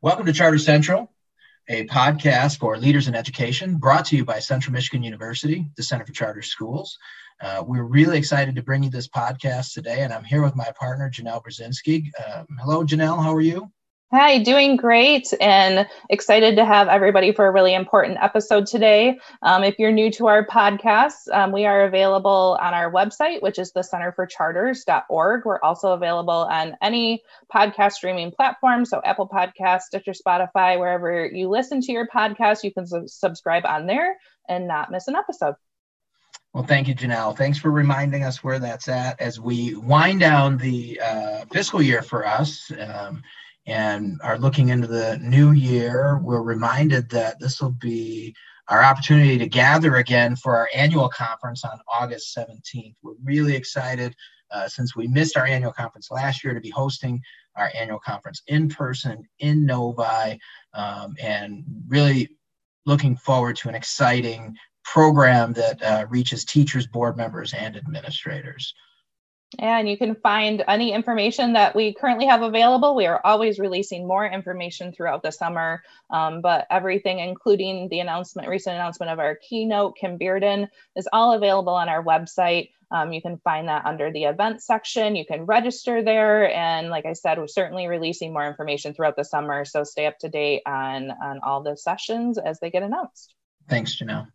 Welcome to Charter Central, a podcast for leaders in education brought to you by Central Michigan University, the Center for Charter Schools. Uh, we're really excited to bring you this podcast today, and I'm here with my partner, Janelle Brzezinski. Um, hello, Janelle. How are you? Hi, doing great and excited to have everybody for a really important episode today. Um, if you're new to our podcast, um, we are available on our website, which is the Center for Charters.org. We're also available on any podcast streaming platform, so Apple Podcasts, Stitcher, Spotify, wherever you listen to your podcast, you can su- subscribe on there and not miss an episode. Well, thank you, Janelle. Thanks for reminding us where that's at as we wind down the uh, fiscal year for us. Um, and are looking into the new year, we're reminded that this will be our opportunity to gather again for our annual conference on August 17th. We're really excited uh, since we missed our annual conference last year to be hosting our annual conference in person in Novi um, and really looking forward to an exciting program that uh, reaches teachers, board members, and administrators. And you can find any information that we currently have available. We are always releasing more information throughout the summer, um, but everything, including the announcement, recent announcement of our keynote, Kim Bearden, is all available on our website. Um, you can find that under the events section. You can register there. And like I said, we're certainly releasing more information throughout the summer. So stay up to date on, on all the sessions as they get announced. Thanks, Janelle.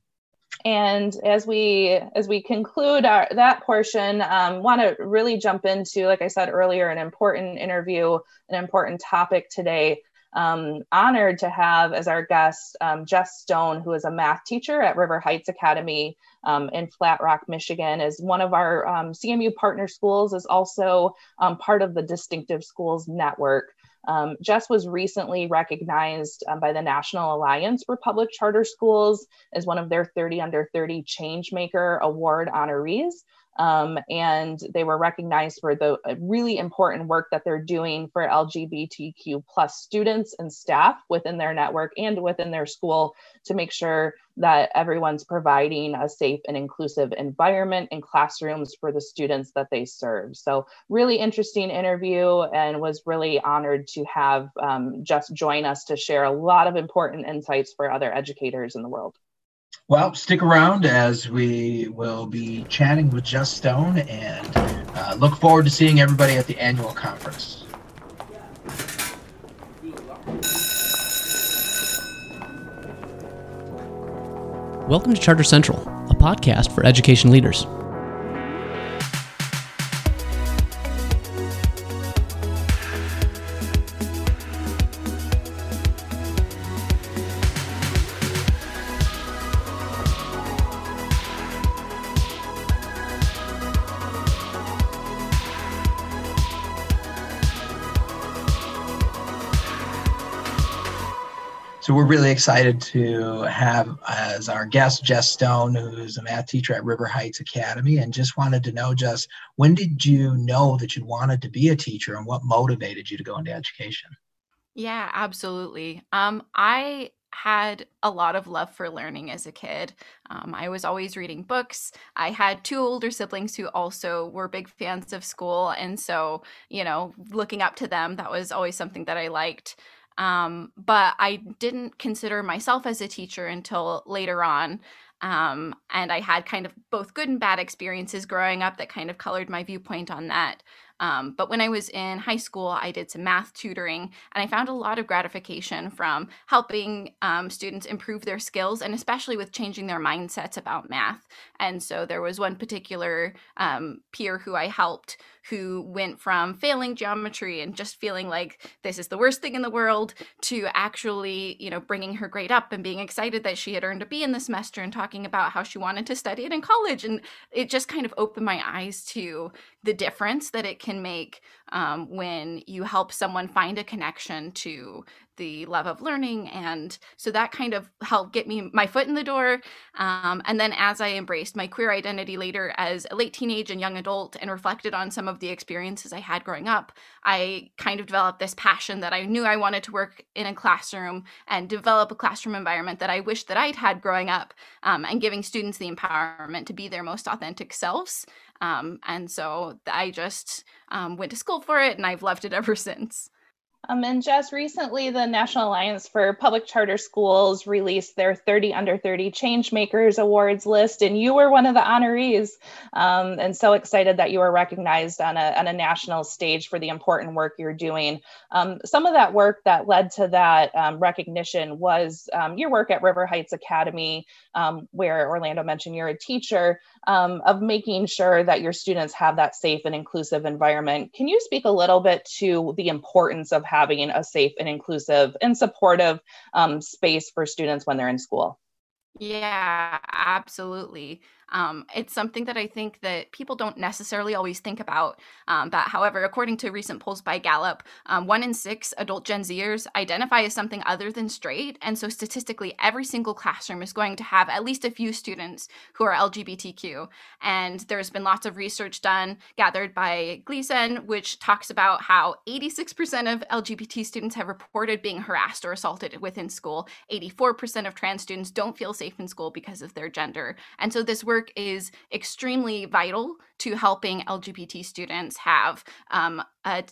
And as we as we conclude our, that portion, um, want to really jump into, like I said earlier, an important interview, an important topic today. Um, honored to have as our guest um, Jess Stone, who is a math teacher at River Heights Academy um, in Flat Rock, Michigan, is one of our um, CMU partner schools, is also um, part of the Distinctive Schools Network. Um, Jess was recently recognized um, by the National Alliance for Public Charter Schools as one of their 30 under 30 Changemaker Award honorees. Um, and they were recognized for the uh, really important work that they're doing for LGBTQ plus students and staff within their network and within their school to make sure that everyone's providing a safe and inclusive environment in classrooms for the students that they serve. So really interesting interview and was really honored to have um, Jess join us to share a lot of important insights for other educators in the world. Well, stick around as we will be chatting with Jess Stone and uh, look forward to seeing everybody at the annual conference. Welcome to Charter Central, a podcast for education leaders. We're really excited to have as our guest Jess Stone, who's a math teacher at River Heights Academy, and just wanted to know, Jess, when did you know that you wanted to be a teacher, and what motivated you to go into education? Yeah, absolutely. Um, I had a lot of love for learning as a kid. Um, I was always reading books. I had two older siblings who also were big fans of school. And so, you know, looking up to them, that was always something that I liked. Um, but I didn't consider myself as a teacher until later on. Um, and I had kind of both good and bad experiences growing up that kind of colored my viewpoint on that. Um, but when I was in high school, I did some math tutoring, and I found a lot of gratification from helping um, students improve their skills, and especially with changing their mindsets about math. And so there was one particular um, peer who I helped who went from failing geometry and just feeling like this is the worst thing in the world to actually, you know, bringing her grade up and being excited that she had earned a B in the semester and talking about how she wanted to study it in college. And it just kind of opened my eyes to the difference that it can make um, when you help someone find a connection to the love of learning and so that kind of helped get me my foot in the door um, and then as i embraced my queer identity later as a late teenage and young adult and reflected on some of the experiences i had growing up i kind of developed this passion that i knew i wanted to work in a classroom and develop a classroom environment that i wished that i'd had growing up um, and giving students the empowerment to be their most authentic selves um, and so i just um, went to school for it and i've loved it ever since Um, and just recently, the National Alliance for Public Charter Schools released their 30 Under 30 Changemakers Awards list, and you were one of the honorees. Um, and so excited that you were recognized on a, on a national stage for the important work you're doing. Um, some of that work that led to that um, recognition was um, your work at River Heights Academy, um, where Orlando mentioned you're a teacher, of making sure that your students have that safe and inclusive environment. Can you speak a little bit to the importance of having a safe and inclusive and supportive um, space for students when they're in school. Yeah, absolutely. Um, it's something that I think that people don't necessarily always think about. Um, but however, according to recent polls by Gallup, um, one in six adult Gen Zers identify as something other than straight. And so statistically, every single classroom is going to have at least a few students who are LGBTQ. And there's been lots of research done, gathered by GLSEN, which talks about how 86% of LGBT students have reported being harassed or assaulted within school. 84% of trans students don't feel safe in school because of their gender. And so this work work is extremely vital to helping LGBT students have um, a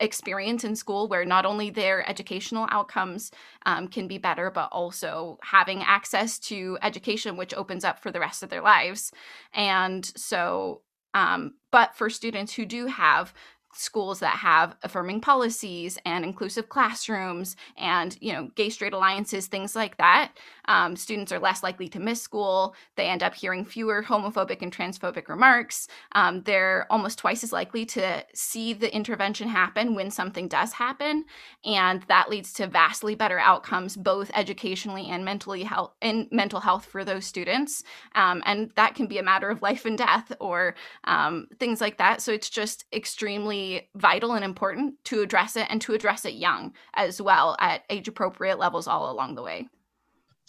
experience in school where not only their educational outcomes um, can be better, but also having access to education, which opens up for the rest of their lives. And so, um, but for students who do have schools that have affirming policies and inclusive classrooms and you know gay straight alliances things like that um, students are less likely to miss school. They end up hearing fewer homophobic and transphobic remarks. Um, they're almost twice as likely to see the intervention happen when something does happen and that leads to vastly better outcomes both educationally and mentally health and mental health for those students. Um, and that can be a matter of life and death or um, things like that. So it's just extremely vital and important to address it and to address it young as well at age appropriate levels all along the way.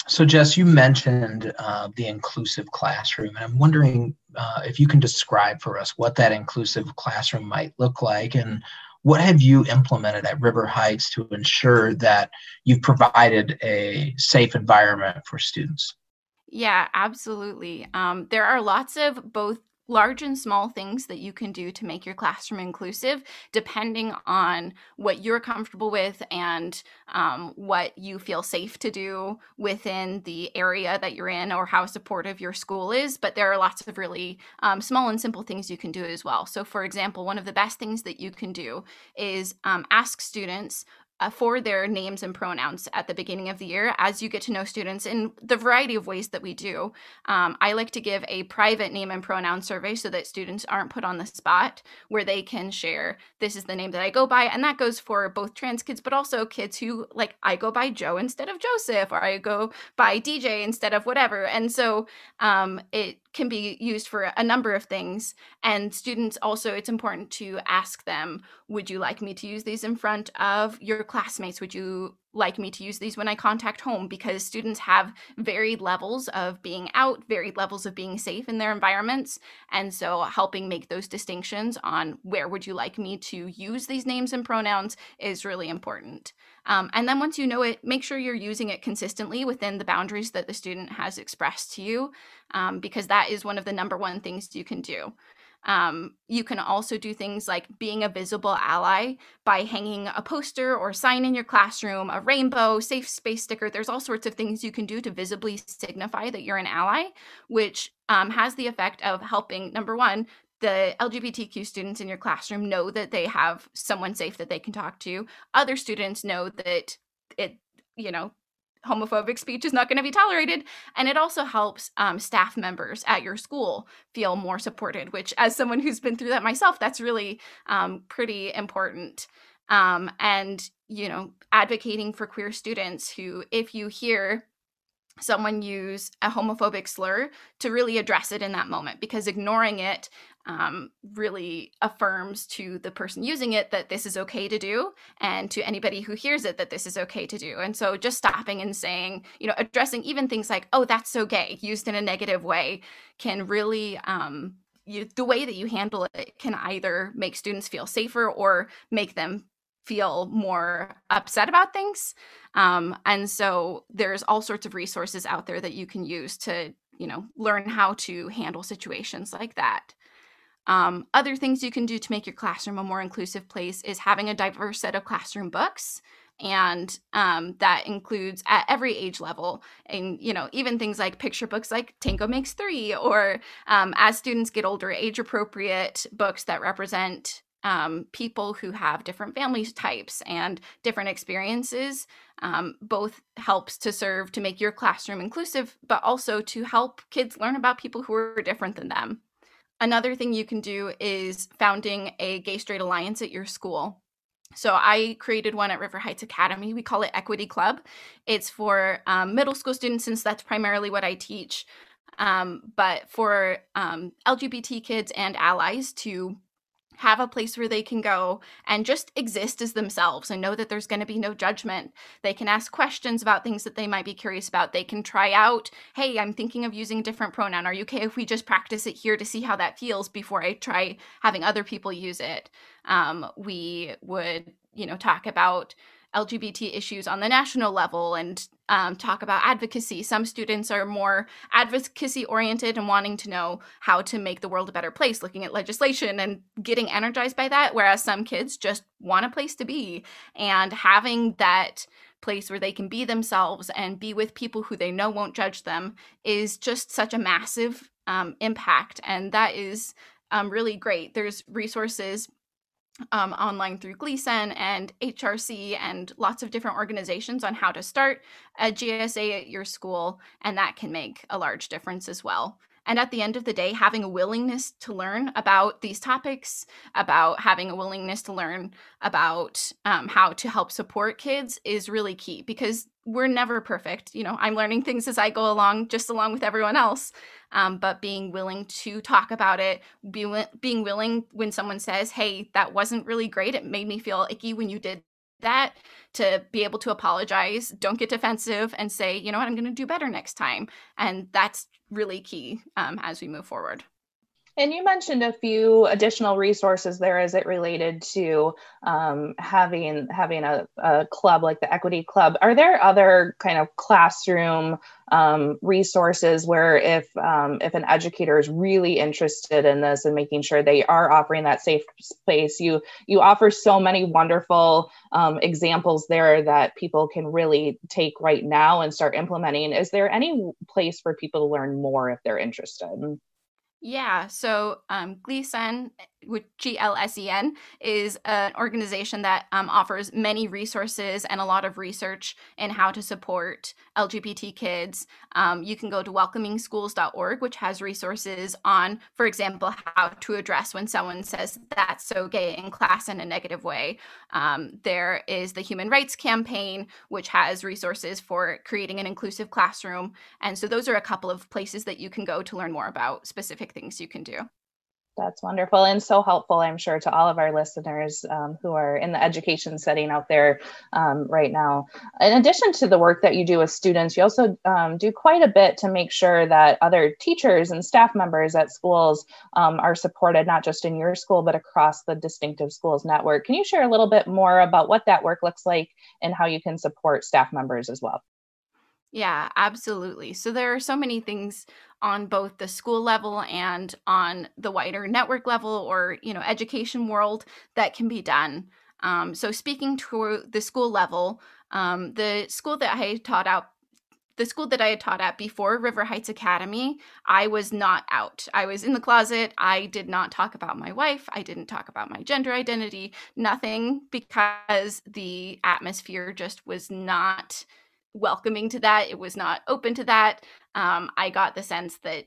So, Jess, you mentioned uh, the inclusive classroom, and I'm wondering uh, if you can describe for us what that inclusive classroom might look like and what have you implemented at River Heights to ensure that you've provided a safe environment for students? Yeah, absolutely. Um, there are lots of both large and small things that you can do to make your classroom inclusive, depending on what you're comfortable with and um, what you feel safe to do within the area that you're in or how supportive your school is. But there are lots of really um, small and simple things you can do as well. So, for example, one of the best things that you can do is um, ask students uh, for their names and pronouns at the beginning of the year as you get to know students in the variety of ways that we do. Um, I like to give a private name and pronoun survey so that students aren't put on the spot where they can share this is the name that I go by. And that goes for both trans kids, but also kids who like I go by Joe instead of Joseph or I go by DJ instead of whatever. And so um, it can be used for a number of things. And students also, it's important to ask them, would you like me to use these in front of your classmates? Would you like me to use these when I contact home? Because students have varied levels of being out, varied levels of being safe in their environments. And so helping make those distinctions on where would you like me to use these names and pronouns is really important. Um, and then once you know it, make sure you're using it consistently within the boundaries that the student has expressed to you, um, because that is one of the number one things you can do. Um, you can also do things like being a visible ally by hanging a poster or sign in your classroom, a rainbow, safe space sticker. There's all sorts of things you can do to visibly signify that you're an ally, which um, has the effect of helping, number one, the LGBTQ students in your classroom know that they have someone safe that they can talk to. Other students know that it, you know, homophobic speech is not going to be tolerated. And it also helps um, staff members at your school feel more supported, which, as someone who's been through that myself, that's really um, pretty important. Um, and, you know, advocating for queer students who, if you hear someone use a homophobic slur to really address it in that moment because ignoring it um, really affirms to the person using it that this is okay to do and to anybody who hears it that this is okay to do. And so just stopping and saying you know addressing even things like oh that's so gay used in a negative way can really um, you, the way that you handle it can either make students feel safer or make them feel more upset about things. Um, and so there's all sorts of resources out there that you can use to you know learn how to handle situations like that. Um, other things you can do to make your classroom a more inclusive place is having a diverse set of classroom books. And um, that includes at every age level. And you know even things like picture books like tango makes three or um, as students get older age appropriate books that represent um, people who have different family types and different experiences um, both helps to serve to make your classroom inclusive but also to help kids learn about people who are different than them another thing you can do is founding a gay straight alliance at your school so I created one at River Heights Academy. We call it Equity Club. It's for um, middle school students, since that's primarily what I teach. Um, but for um, LGBT kids and allies to have a place where they can go and just exist as themselves and know that there's going to be no judgment. They can ask questions about things that they might be curious about. They can try out, hey, I'm thinking of using a different pronoun. Are you okay if we just practice it here to see how that feels before I try having other people use it? Um, we would, you know, talk about LGBT issues on the national level and um, talk about advocacy. Some students are more advocacy oriented and wanting to know how to make the world a better place, looking at legislation and getting energized by that, whereas some kids just want a place to be. And having that place where they can be themselves and be with people who they know won't judge them is just such a massive um, impact. And that is um, really great. There's resources um, online through GLSEN and HRC and lots of different organizations on how to start a GSA at your school, and that can make a large difference as well. And at the end of the day, having a willingness to learn about these topics, about having a willingness to learn about um, how to help support kids is really key because we're never perfect. You know, I'm learning things as I go along, just along with everyone else. Um, but being willing to talk about it, be, being willing when someone says, hey, that wasn't really great, it made me feel icky when you did that to be able to apologize don't get defensive and say you know what i'm going to do better next time and that's really key um, as we move forward and you mentioned a few additional resources there as it related to um, having having a, a, club like the Equity Club. Are there other kind of classroom um, resources where if um, if an educator is really interested in this and making sure they are offering that safe space, you you offer so many wonderful um, examples there that people can really take right now and start implementing. Is there any place for people to learn more if they're interested? Yeah, so um, GLSEN, which G L S E N, is an organization that um, offers many resources and a lot of research in how to support LGBT kids. Um, you can go to welcomingschools.org, which has resources on, for example, how to address when someone says that's so gay in class in a negative way. Um, there is the Human Rights Campaign, which has resources for creating an inclusive classroom. And so those are a couple of places that you can go to learn more about specific things you can do. That's wonderful and so helpful, I'm sure, to all of our listeners um, who are in the education setting out there um, right now. In addition to the work that you do with students, you also um, do quite a bit to make sure that other teachers and staff members at schools um, are supported, not just in your school, but across the Distinctive Schools Network. Can you share a little bit more about what that work looks like and how you can support staff members as well? Yeah, absolutely. So there are so many things on both the school level and on the wider network level or, you know, education world that can be done. Um, so speaking to the school level, um, the school that I taught out the school that I had taught at before River Heights Academy, I was not out. I was in the closet. I did not talk about my wife. I didn't talk about my gender identity, nothing, because the atmosphere just was not welcoming to that. It was not open to that. Um, I got the sense that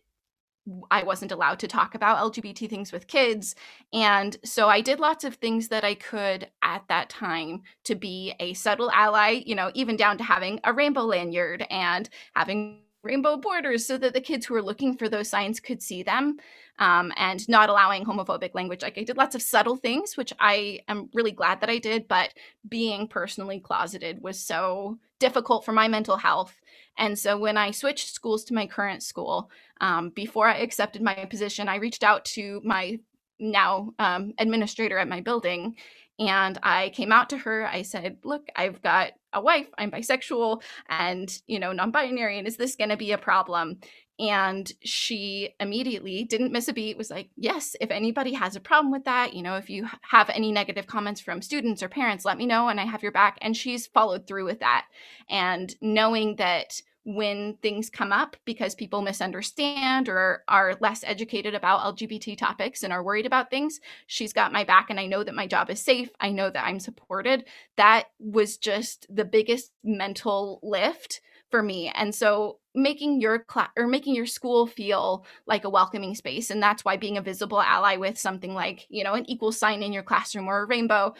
I wasn't allowed to talk about LGBT things with kids. And so I did lots of things that I could at that time to be a subtle ally, you know, even down to having a rainbow lanyard and having rainbow borders so that the kids who were looking for those signs could see them um, and not allowing homophobic language. Like I did lots of subtle things, which I am really glad that I did, but being personally closeted was so difficult for my mental health. And so when I switched schools to my current school, um, before I accepted my position, I reached out to my now um, administrator at my building And I came out to her. I said, Look, I've got a wife, I'm bisexual and, you know, non binary. And is this going to be a problem? And she immediately didn't miss a beat, was like, Yes, if anybody has a problem with that, you know, if you have any negative comments from students or parents, let me know and I have your back. And she's followed through with that. And knowing that when things come up because people misunderstand or are less educated about LGBT topics and are worried about things, she's got my back and I know that my job is safe. I know that I'm supported. That was just the biggest mental lift for me. And so making your class or making your school feel like a welcoming space and that's why being a visible ally with something like, you know, an equal sign in your classroom or a rainbow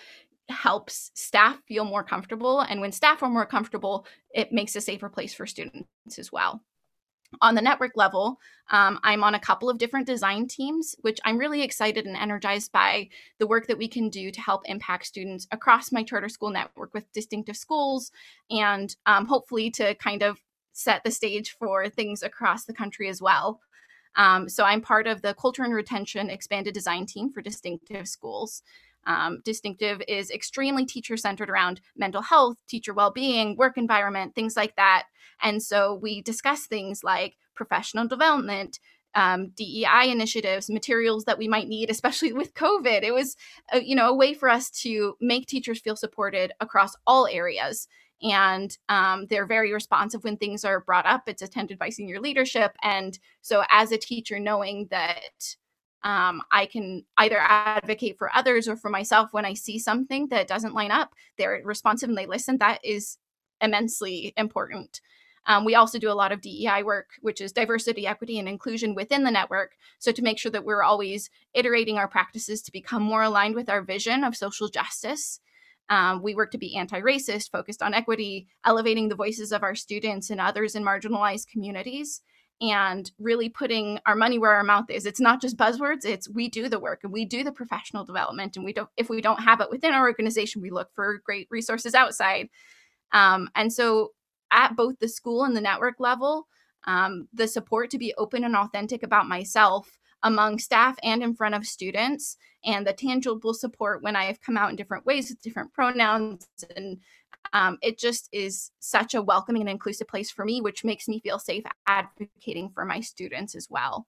helps staff feel more comfortable. And when staff are more comfortable, it makes a safer place for students as well. On the network level, um, I'm on a couple of different design teams, which I'm really excited and energized by the work that we can do to help impact students across my charter school network with distinctive schools and um, hopefully to kind of set the stage for things across the country as well. Um, so I'm part of the Culture and Retention Expanded Design Team for Distinctive Schools. Um, distinctive is extremely teacher centered around mental health, teacher well being, work environment, things like that. And so we discuss things like professional development, um, DEI initiatives, materials that we might need, especially with COVID. It was, a, you know, a way for us to make teachers feel supported across all areas. And um, they're very responsive when things are brought up. It's attended by senior leadership. And so, as a teacher, knowing that um, I can either advocate for others or for myself when I see something that doesn't line up. They're responsive and they listen. That is immensely important. Um, we also do a lot of DEI work, which is diversity, equity, and inclusion within the network. So, to make sure that we're always iterating our practices to become more aligned with our vision of social justice. Um, we work to be anti racist, focused on equity, elevating the voices of our students and others in marginalized communities and really putting our money where our mouth is. It's not just buzzwords, it's we do the work and we do the professional development and we don't if we don't have it within our organization, we look for great resources outside. Um, and so at both the school and the network level, um, the support to be open and authentic about myself among staff and in front of students and the tangible support when I have come out in different ways with different pronouns and um, it just is such a welcoming and inclusive place for me, which makes me feel safe advocating for my students as well.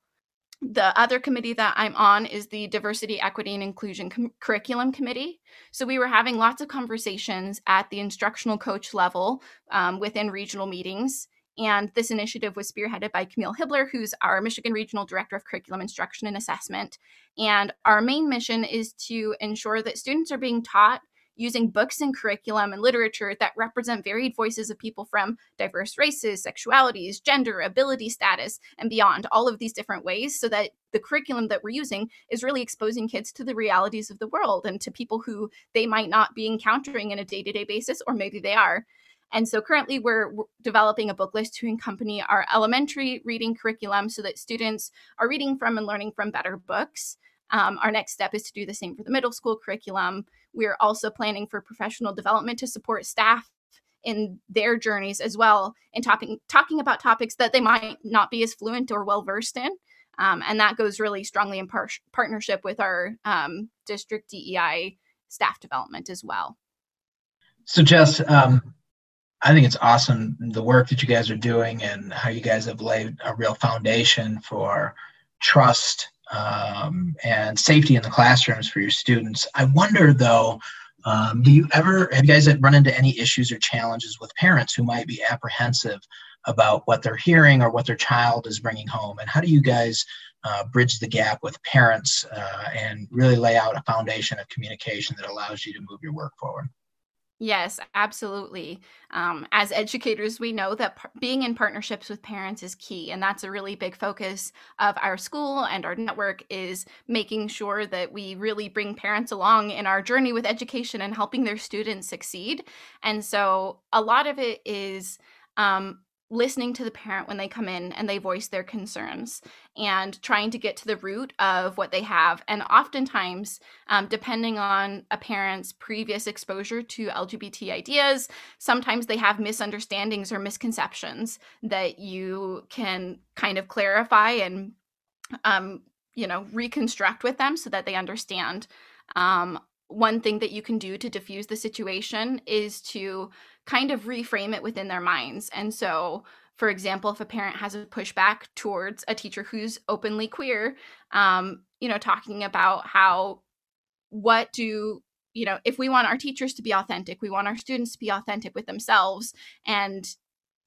The other committee that I'm on is the Diversity, Equity, and Inclusion Com- Curriculum Committee. So we were having lots of conversations at the instructional coach level um, within regional meetings. And this initiative was spearheaded by Camille Hibler, who's our Michigan Regional Director of Curriculum Instruction and Assessment. And our main mission is to ensure that students are being taught using books and curriculum and literature that represent varied voices of people from diverse races, sexualities, gender, ability status, and beyond, all of these different ways, so that the curriculum that we're using is really exposing kids to the realities of the world and to people who they might not be encountering in a day to day basis, or maybe they are. And so currently we're developing a book list to accompany our elementary reading curriculum so that students are reading from and learning from better books. Um, our next step is to do the same for the middle school curriculum. We're also planning for professional development to support staff in their journeys as well and talking talking about topics that they might not be as fluent or well versed in. Um, and that goes really strongly in par- partnership with our um, district DEI staff development as well. So, Jess, um, I think it's awesome the work that you guys are doing and how you guys have laid a real foundation for trust um, and safety in the classrooms for your students. I wonder though, um, do you ever have you guys run into any issues or challenges with parents who might be apprehensive about what they're hearing or what their child is bringing home? And how do you guys uh, bridge the gap with parents uh, and really lay out a foundation of communication that allows you to move your work forward? Yes, absolutely. Um, as educators, we know that par- being in partnerships with parents is key, and that's a really big focus of our school and our network is making sure that we really bring parents along in our journey with education and helping their students succeed. And so, a lot of it is um, listening to the parent when they come in and they voice their concerns and trying to get to the root of what they have. And oftentimes, um, depending on a parent's previous exposure to LGBT ideas, sometimes they have misunderstandings or misconceptions that you can kind of clarify and, um, you know, reconstruct with them so that they understand. Um, one thing that you can do to diffuse the situation is to kind of reframe it within their minds. And so, for example, if a parent has a pushback towards a teacher who's openly queer, um, you know, talking about how what do you know if we want our teachers to be authentic we want our students to be authentic with themselves and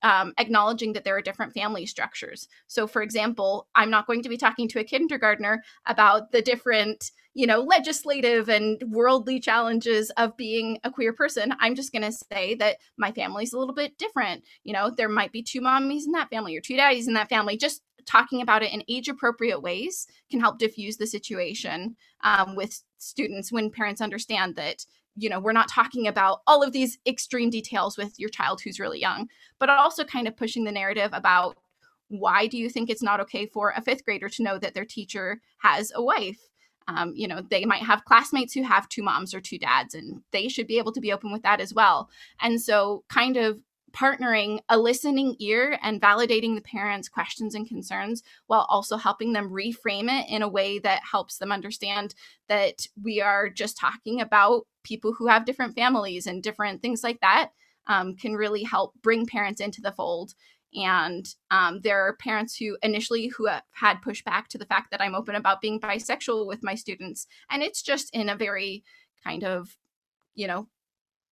um, acknowledging that there are different family structures. So, for example, I'm not going to be talking to a kindergartner about the different, you know, legislative and worldly challenges of being a queer person. I'm just going to say that my family's a little bit different. You know, there might be two mommies in that family or two daddies in that family. Just talking about it in age appropriate ways can help diffuse the situation um, with students when parents understand that you know, we're not talking about all of these extreme details with your child who's really young, but also kind of pushing the narrative about why do you think it's not okay for a fifth grader to know that their teacher has a wife? Um, you know, they might have classmates who have two moms or two dads, and they should be able to be open with that as well. And so, kind of partnering a listening ear and validating the parents' questions and concerns while also helping them reframe it in a way that helps them understand that we are just talking about people who have different families and different things like that um, can really help bring parents into the fold. And um, there are parents who initially who have had pushback to the fact that i'm open about being bisexual with my students and it's just in a very kind of you know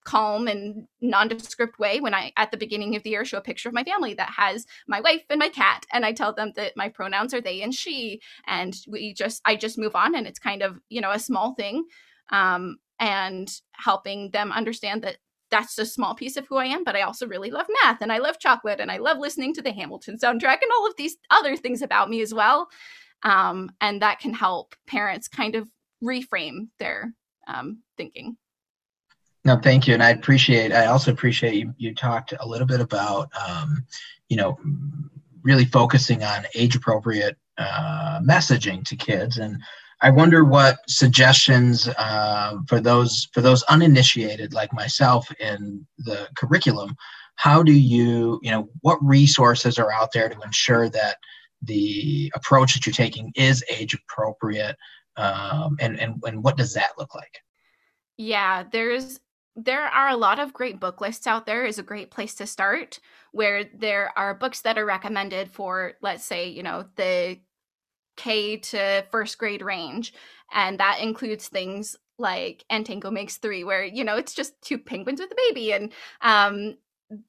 calm and nondescript way when I, at the beginning of the year, show a picture of my family that has my wife and my cat. And I tell them that my pronouns are they and she. And we just, I just move on. And it's kind of, you know, a small thing. Um, and helping them understand that that's a small piece of who I am, but I also really love math and I love chocolate and I love listening to the Hamilton soundtrack and all of these other things about me as well. Um, and that can help parents kind of reframe their um, thinking. No, thank you, and I appreciate. I also appreciate you. You talked a little bit about, um, you know, really focusing on age-appropriate uh, messaging to kids, and I wonder what suggestions uh, for those for those uninitiated like myself in the curriculum. How do you, you know, what resources are out there to ensure that the approach that you're taking is age appropriate, um, and and and what does that look like? Yeah, there's there are a lot of great book lists out there is a great place to start where there are books that are recommended for let's say you know the k to first grade range. And that includes things like and tango makes three where you know it's just two penguins with a baby. And um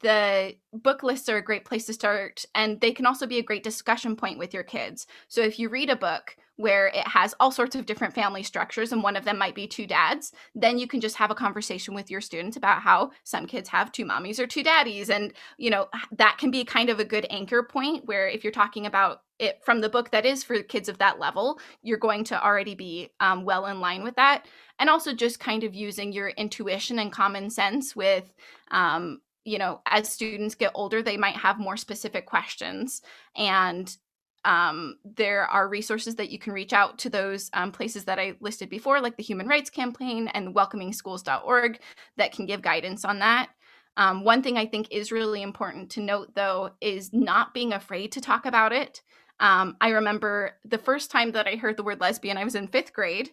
the book lists are a great place to start and they can also be a great discussion point with your kids. So if you read a book where it has all sorts of different family structures and one of them might be two dads then you can just have a conversation with your students about how some kids have two mommies or two daddies and you know that can be kind of a good anchor point where if you're talking about it from the book that is for kids of that level you're going to already be um, well in line with that. And also just kind of using your intuition and common sense with um, you know as students get older they might have more specific questions and um, there are resources that you can reach out to those um, places that I listed before, like the Human Rights Campaign and welcomingschools.org, that can give guidance on that. Um, one thing I think is really important to note, though, is not being afraid to talk about it. Um, I remember the first time that I heard the word lesbian, I was in fifth grade,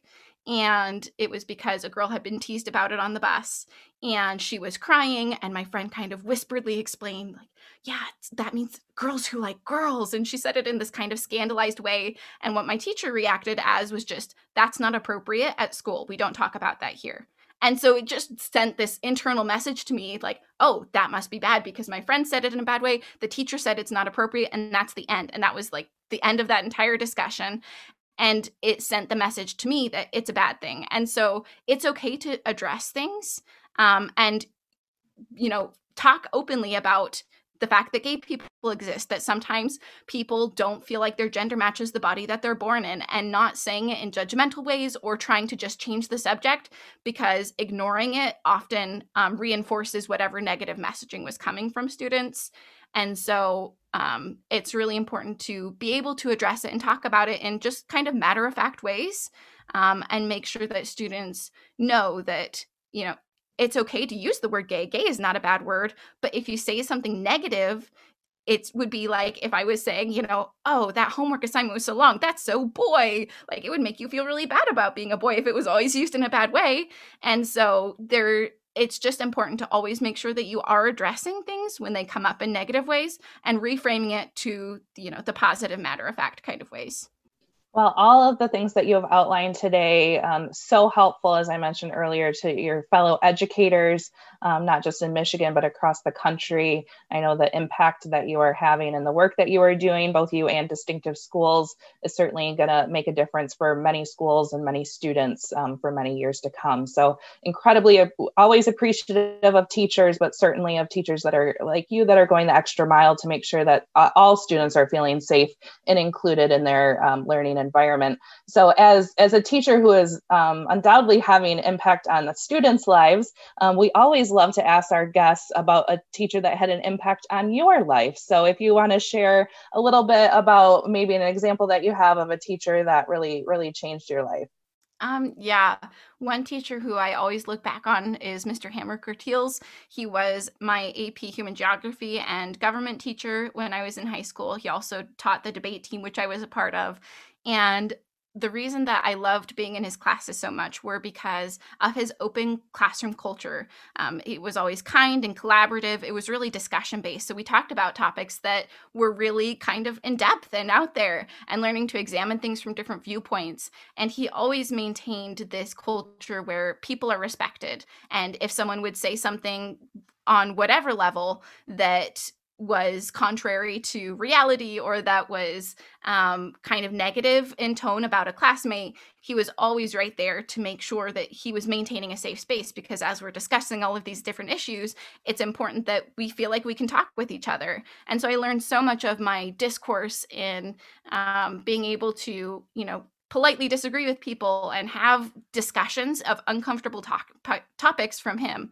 and it was because a girl had been teased about it on the bus and she was crying and my friend kind of whisperedly explained like yeah that means girls who like girls and she said it in this kind of scandalized way and what my teacher reacted as was just that's not appropriate at school. We don't talk about that here and so it just sent this internal message to me like, oh, that must be bad because my friend said it in a bad way. The teacher said it's not appropriate. And that's the end. And that was like the end of that entire discussion and it sent the message to me that it's a bad thing and so it's okay to address things um, and you know talk openly about the fact that gay people exist that sometimes people don't feel like their gender matches the body that they're born in and not saying it in judgmental ways or trying to just change the subject because ignoring it often um, reinforces whatever negative messaging was coming from students. And so um, it's really important to be able to address it and talk about it in just kind of matter of fact ways um, and make sure that students know that, you know, it's okay to use the word gay. Gay is not a bad word, but if you say something negative, it would be like if I was saying, you know, oh, that homework assignment was so long. That's so boy. Like it would make you feel really bad about being a boy if it was always used in a bad way. And so there it's just important to always make sure that you are addressing things when they come up in negative ways and reframing it to, you know, the positive matter of fact kind of ways. Well, all of the things that you have outlined today, um, so helpful, as I mentioned earlier, to your fellow educators, um, not just in Michigan, but across the country. I know the impact that you are having and the work that you are doing, both you and Distinctive Schools, is certainly going to make a difference for many schools and many students um, for many years to come. So, incredibly, always appreciative of teachers, but certainly of teachers that are like you that are going the extra mile to make sure that uh, all students are feeling safe and included in their um, learning environment. So as, as a teacher who is um, undoubtedly having impact on the students' lives, um, we always love to ask our guests about a teacher that had an impact on your life. So if you want to share a little bit about maybe an example that you have of a teacher that really, really changed your life. Um, yeah, one teacher who I always look back on is Mr. Hammer Curtiels. He was my AP Human Geography and Government teacher when I was in high school. He also taught the debate team, which I was a part of. And the reason that I loved being in his classes so much were because of his open classroom culture. Um, it was always kind and collaborative. It was really discussion based. So we talked about topics that were really kind of in depth and out there and learning to examine things from different viewpoints. And he always maintained this culture where people are respected. And if someone would say something on whatever level that was contrary to reality or that was um, kind of negative in tone about a classmate, he was always right there to make sure that he was maintaining a safe space. Because as we're discussing all of these different issues, it's important that we feel like we can talk with each other. And so I learned so much of my discourse in um, being able to, you know, politely disagree with people and have discussions of uncomfortable talk- topics from him.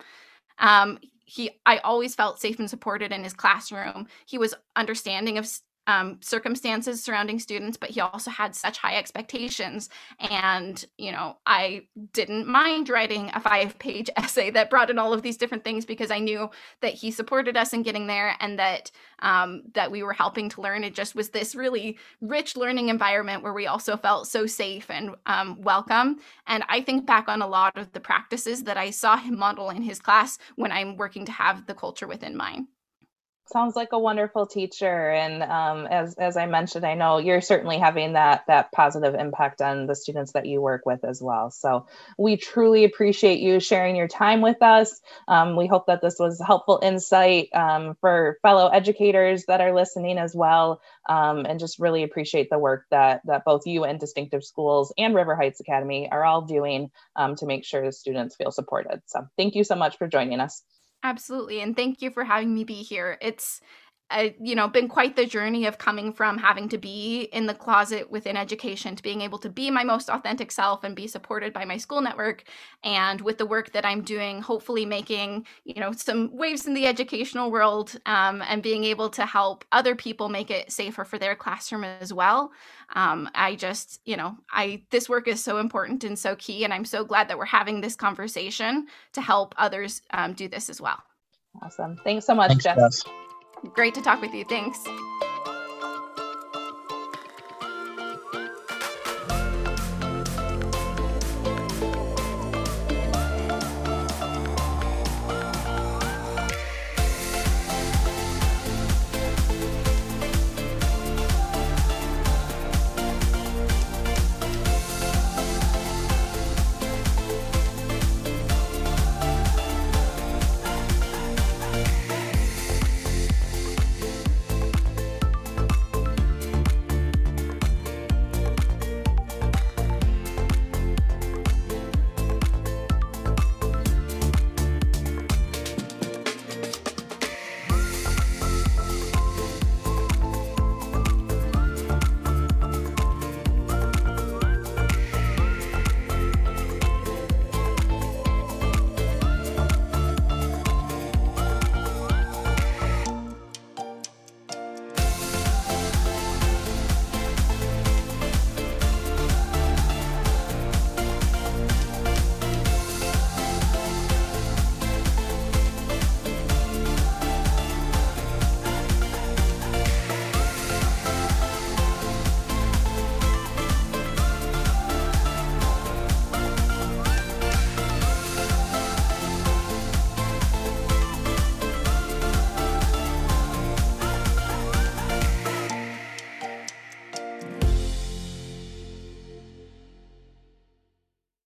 Um, he I always felt safe and supported in his classroom. He was understanding of um, circumstances surrounding students, but he also had such high expectations. And, you know, I didn't mind writing a five page essay that brought in all of these different things because I knew that he supported us in getting there and that um, that we were helping to learn. It just was this really rich learning environment where we also felt so safe and um, welcome. And I think back on a lot of the practices that I saw him model in his class when I'm working to have the culture within mine sounds like a wonderful teacher. And um, as, as i mentioned i know you're certainly having that that positive impact on the students that you work with as well. So we truly appreciate you sharing your time with us. Um, we hope that this was helpful insight um, for fellow educators that are listening as well. Um, and just really appreciate the work that that both you and distinctive schools and river heights academy are all doing um, to make sure the students feel supported. So thank you so much for joining us Absolutely. And thank you for having me be here. It's uh, you know been quite the journey of coming from having to be in the closet within education to being able to be my most authentic self and be supported by my school network and with the work that i'm doing hopefully making you know some waves in the educational world um, and being able to help other people make it safer for their classroom as well. Um, i just you know i this work is so important and so key and i'm so glad that we're having this conversation to help others um, do this as well. Awesome. Thanks so much Thanks, jess Great to talk with you. Thanks.